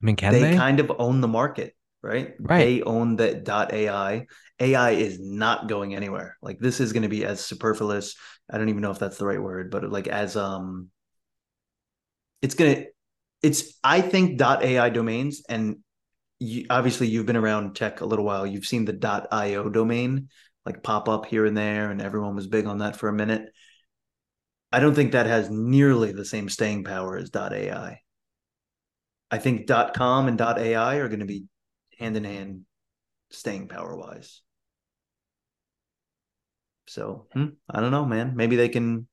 mean, can they, they kind of own the market? Right? Right. They own the dot AI. AI is not going anywhere. Like this is going to be as superfluous. I don't even know if that's the right word, but like as um it's gonna it's I think dot AI domains and you, obviously you've been around tech a little while. You've seen the dot .io domain like pop up here and there, and everyone was big on that for a minute. I don't think that has nearly the same staying power as dot .ai. I think dot .com and dot .ai are going to be hand in hand staying power wise. So hmm, I don't know, man. Maybe they can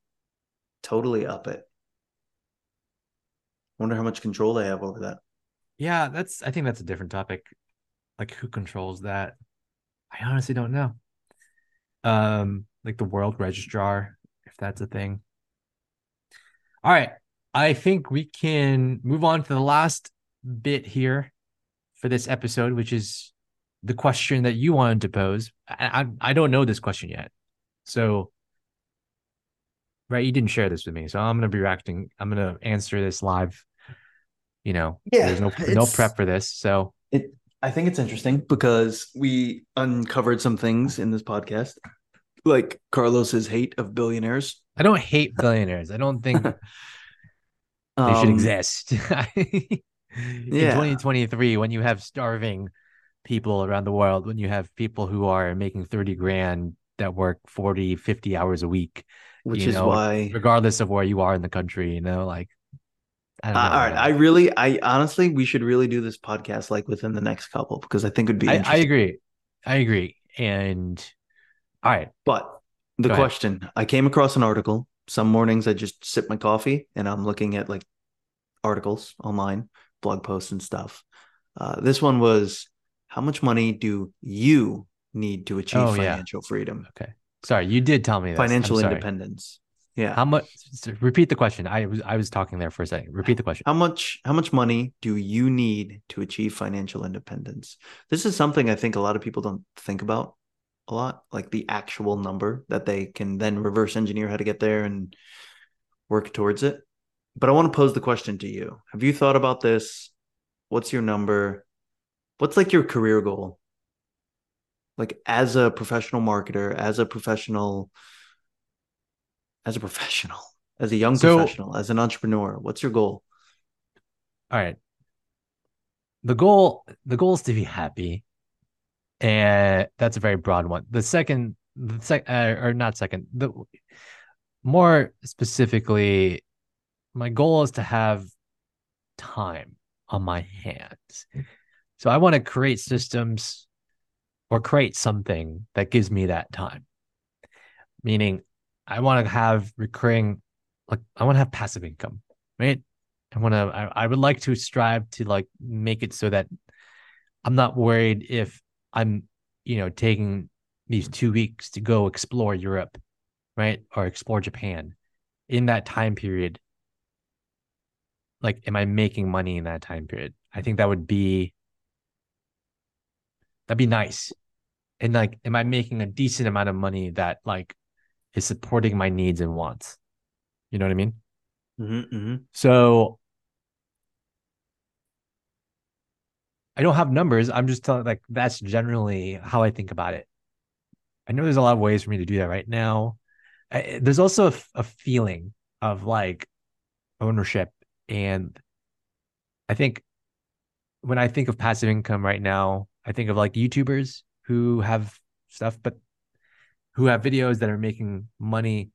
totally up it. Wonder how much control they have over that. Yeah, that's I think that's a different topic. Like who controls that? I honestly don't know. Um, like the world registrar, if that's a thing. All right. I think we can move on to the last bit here for this episode, which is the question that you wanted to pose. I, I, I don't know this question yet. So, right, you didn't share this with me. So I'm going to be reacting. I'm going to answer this live. You know, Yeah, there's no no prep for this. So, It I think it's interesting because we uncovered some things in this podcast, like Carlos's hate of billionaires. I don't hate billionaires. I don't think *laughs* they should Um, exist. *laughs* In *laughs* Yeah. 2023, when you have starving people around the world, when you have people who are making 30 grand that work 40, 50 hours a week, which is know, why regardless of where you are in the country, you know, like, I don't know. Uh, all right. I really, I honestly, we should really do this podcast like within the next couple because I think it'd be I, I agree. I agree. And all right. But the Go ahead. question, I came across an article. Some mornings I just sip my coffee and I'm looking at like articles online, blog posts and stuff. Uh, this one was, how much money do you need to achieve Oh, yeah. financial freedom, Okay. Sorry, you did tell me this. Financial independence? Yeah. How much? Repeat the question. I was I was talking there for a second. Repeat the question. How much how much money do you need to achieve financial independence? This is something I think a lot of people don't think about a lot, like the actual number that they can then reverse engineer how to get there and work towards it. But I want to pose the question to you. Have you thought about this? What's your number? What's like your career goal? Like as a professional marketer, as a professional as a professional, *laughs* as a young So- professional, as an entrepreneur, what's your goal? All right. The goal the goal is to be happy. And that's a very broad one. The second the sec uh, or not second, the more specifically my goal is to have time on my hands. So I want to create systems or create something that gives me that time. Meaning I want to have recurring like I want to have passive income, right? I want to I, I would like to strive to like make it so that I'm not worried if I'm, you know, taking these 2 weeks to go explore Europe, right? Or explore Japan. In that time period, like am I making money in that time period? I think that would be that'd be nice. And like am I making a decent amount of money that like is supporting my needs and wants? You know what I mean? Mm-hmm, mm-hmm. So I don't have numbers. I'm just telling like that's generally how I think about it. I know there's a lot of ways for me to do that right now. I, there's also a, f- a feeling of like ownership. And I think when I think of passive income right now, I think of like YouTubers who have stuff, but who have videos that are making money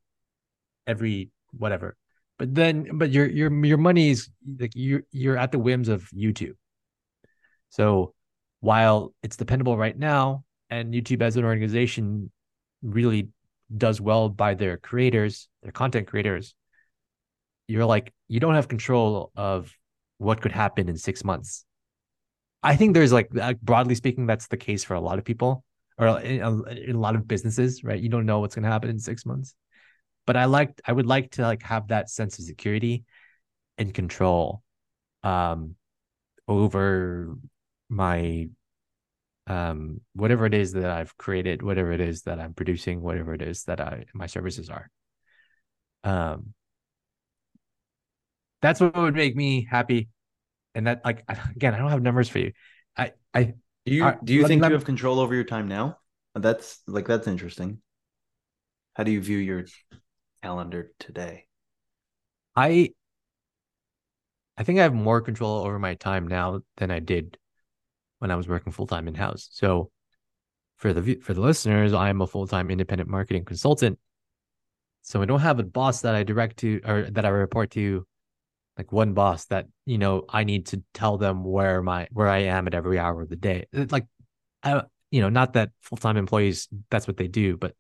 every whatever. But then, but your your your money is like you're you're at the whims of YouTube. So while it's dependable right now, and YouTube as an organization really does well by their creators, their content creators, you're like you don't have control of what could happen in six months. I think there's like uh, broadly speaking, that's the case for a lot of people or in a, in a lot of businesses, right? You don't know what's going to happen in six months. But I like I would like to like have that sense of security and control um over my um whatever it is that I've created, whatever it is that I'm producing, whatever it is that I my services are. Um that's what would make me happy. And that like *laughs* again, I don't have numbers for you. I I Do you do you let- think let- you have control over your time now? That's like that's interesting. How do you view your calendar today? I I think I have more control over my time now than I did when I was working full time in house. So for the for the listeners, I am a full time independent marketing consultant. So I don't have a boss that I direct to or that I report to, like one boss that you know I need to tell them where my where I am at every hour of the day. Like, I you know not that full time employees that's what they do, but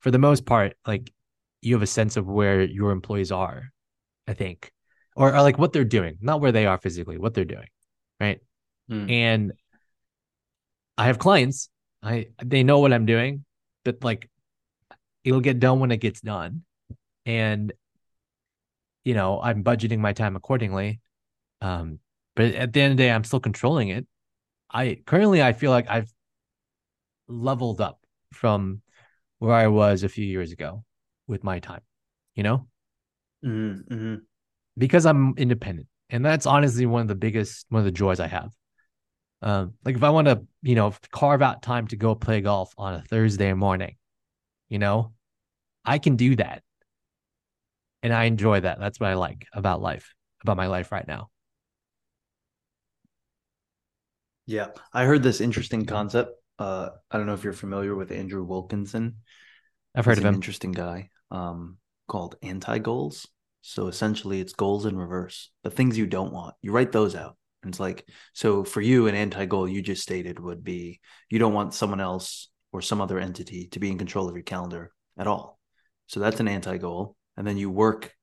for the most part, like you have a sense of where your employees are, I think, or, or like what they're doing, not where they are physically, what they're doing, right? Hmm. And I have clients, I they know what I'm doing, but like it'll get done when it gets done, and you know I'm budgeting my time accordingly. Um, but at the end of the day, I'm still controlling it. I currently I feel like I've leveled up from where I was a few years ago with my time, you know, Mhm, mhm. because I'm independent. And that's honestly one of the biggest, one of the joys I have. Um, like if I want to, you know, carve out time to go play golf on a Thursday morning, you know, I can do that. And I enjoy that. That's what I like about life, about my life right now. Yeah, I heard this interesting concept. Uh, I don't know if you're familiar with Andrew Wilkinson. I've heard He's of an him. interesting guy. Um, called anti goals. So essentially, it's goals in reverse. The things you don't want, you write those out. And it's like, so for you, an anti goal you just stated would be you don't want someone else or some other entity to be in control of your calendar at all. So that's an anti goal. And then you work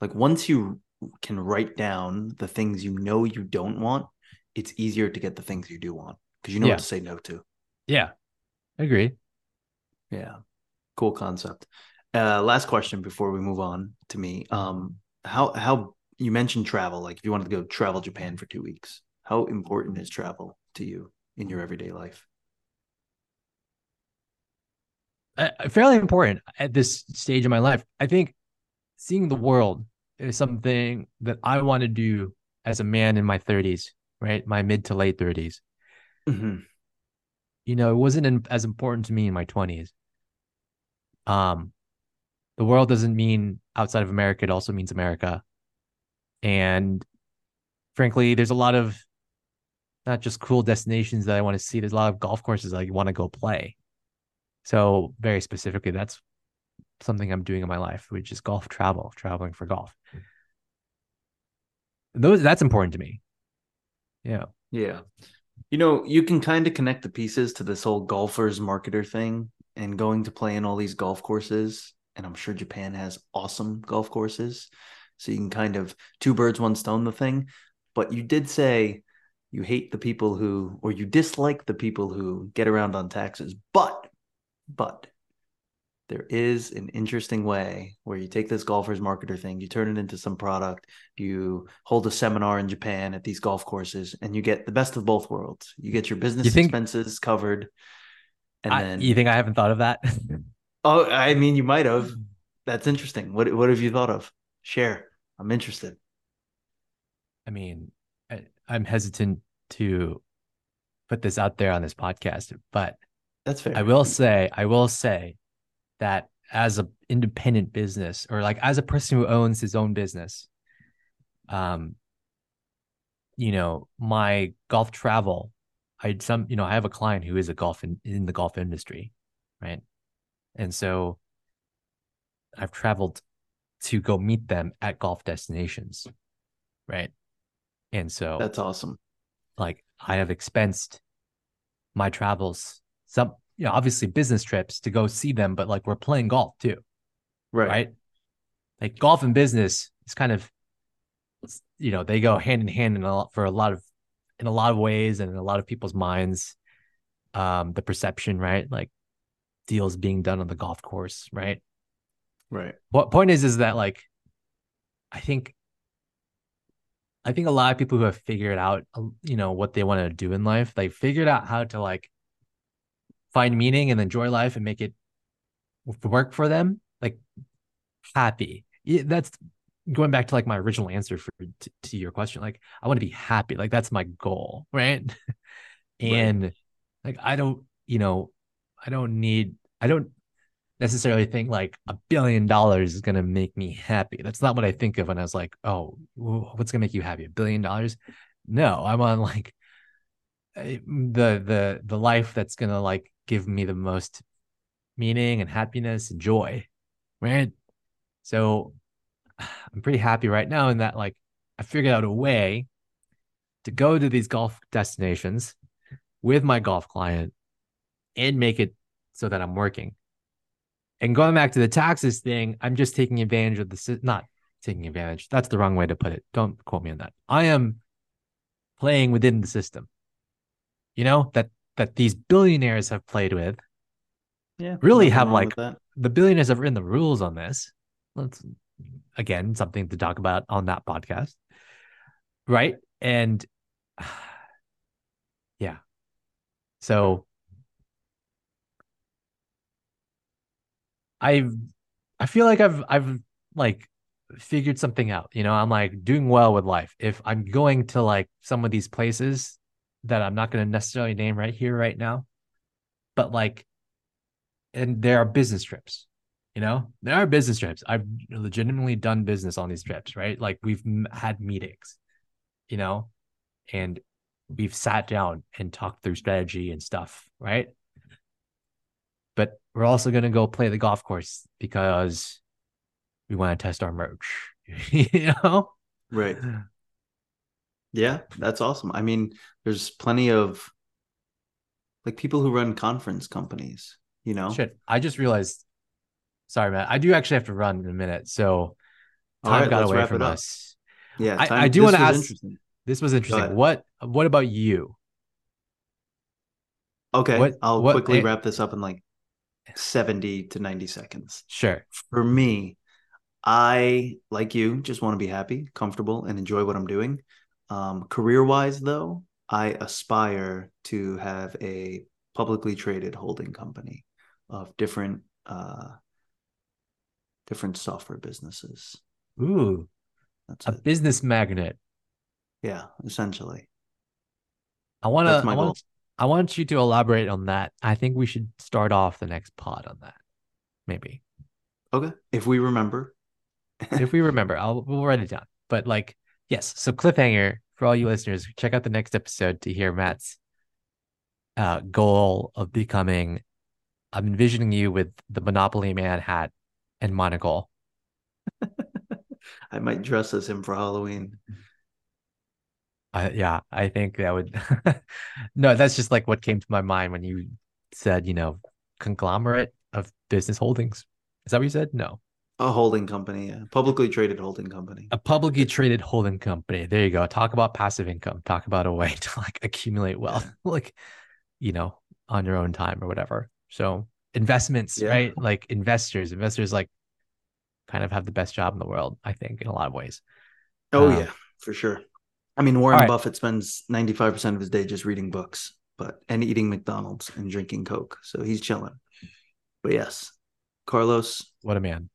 like once you can write down the things you know you don't want, it's easier to get the things you do want because you know Yeah. what to say no to. Yeah, I agree. Yeah. Cool concept. Uh last question before we move on to me. Um how how you mentioned travel, like if you wanted to go travel Japan for 2 weeks. How important is travel to you in your everyday life? Uh, fairly important at this stage of my life. I think seeing the world is something that I want to do as a man in my 30s, right? My mid to late 30s. Mhm. You know, it wasn't in, as important to me in my 20s. Um, the world doesn't mean outside of America, it also means America. And frankly, there's a lot of not just cool destinations that I want to see, there's a lot of golf courses I want to go play. So, very specifically, that's something I'm doing in my life, which is golf travel, traveling for golf. Those that's important to me. Yeah. Yeah. You know, you can kind of connect the pieces to this whole golfers marketer thing and going to play in all these golf courses. And I'm sure Japan has awesome golf courses. So you can kind of two birds, one stone the thing. But you did say you hate the people who, or you dislike the people who get around on taxes. But, but there is an interesting way where you take this golfers marketer thing, you turn it into some product, you hold a seminar in Japan at these golf courses, and you get the best of both worlds. You get your business You think- expenses covered. And I- then you think I haven't thought of that? *laughs* Oh, I mean you might have. That's interesting. What what have you thought of? Share. I'm interested. I mean, I, I'm hesitant to put this out there on this podcast, but That's fair. I will say, I will say that as an independent business or like as a person who owns his own business, um, you know, my golf travel, I some, you know, I have a client who is a golf in, in the golf industry, right? And so I've traveled to go meet them at golf destinations, right? And so That's awesome. like I have expensed my travels, some you know, obviously business trips to go see them, but like we're playing golf too, Right. right? Like golf and business is kind of you know, they go hand in hand in a lot for a lot of in a lot of ways and in a lot of people's minds. Um, the perception, right? Like deals being done on the golf course, right? Right. What point is is that like I think I think a lot of people who have figured out you know what they want to do in life, they figured out how to like find meaning and enjoy life and make it work for them, like happy. That's going back to like my original answer for to, to your question. Like I want to be happy. Like that's my goal, right? And right. like I don't, you know, I don't need I don't necessarily think like a billion dollars is going to make me happy. That's not what I think of when I was like, oh, what's going to make you happy? A billion dollars? No, I'm on like the the the life that's to like give me the most meaning and happiness and joy. Right? So *sighs* I'm pretty happy right now in that like I figured out a way to go to these golf destinations with my golf client and make it so that I'm working. And going back to the taxes thing, I'm just taking advantage of the not taking advantage. That's the wrong way to put it. Don't quote me on that. I am playing within the system. You know, that that these billionaires have played with. Yeah. Really have like the billionaires have written the rules on this. Let's again something to talk about on that podcast. Right? And *sighs* yeah. So I've I feel like I've I've like figured something out. You know, I'm like doing well with life. If I'm going to like some of these places that I'm not going to necessarily name right here right now, but like and there are business trips. You know, there are business trips. I've legitimately done business on these trips, right? Like we've had meetings, you know, and we've sat down and talked through strategy and stuff, right? but we're also going to go play the golf course because we want to test our merch, *laughs* you know? Right. Yeah, that's awesome. I mean, there's plenty of like people who run conference companies, you know? Shit. I just realized, sorry, man, I do actually have to run in a minute. So time right, got away from us. Yeah. Time, I, I do want to ask, this was interesting. What, what about you? Okay. What, I'll what, quickly eh wrap this up in like 70 to 90 seconds. Sure. For me, I, like you, just want to be happy, comfortable, and enjoy what I'm doing. Um, career wise, though, I aspire to have a publicly traded holding company of different uh, different software businesses. Ooh, that's a it. business magnet. Yeah, essentially. I want to. I want. I want you to elaborate on that. I think we should start off the next pod on that. Maybe. Okay. If we remember. if we *laughs* remember, I'll we'll write it down. But like, yes. So cliffhanger for all you listeners, check out the next episode to hear Matt's uh, goal of becoming. I'm envisioning you with the Monopoly Man hat and monocle. *laughs* I might dress as him for Halloween. I, yeah, I think that would. *laughs* no, that's just like what came to my mind when you said, you know, conglomerate of business holdings. Is that what you said? No. A holding company, yeah. Publicly traded holding company. A publicly traded holding company. There you go. Talk about passive income. Talk about a way *laughs* to like accumulate wealth, *laughs* like, you know, on your own time or whatever. So investments, yeah. right? Like investors, investors like kind of have the best job in the world, I think, in a lot of ways. Oh, um, yeah, for sure. I mean, Warren right. Buffett spends 95% of his day just reading books, but and eating McDonald's and drinking Coke. So he's chilling. But yes, Carlos. What a man.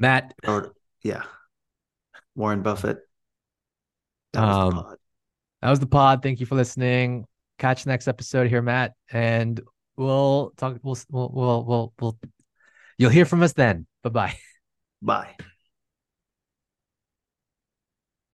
Matt. Or, yeah. Warren Buffett. That was um, the pod. That was the pod. Thank you for listening. Catch next episode here, Matt. And we'll talk. We'll, we'll, we'll, we'll, we'll you'll hear from us then. Bye-bye. Bye.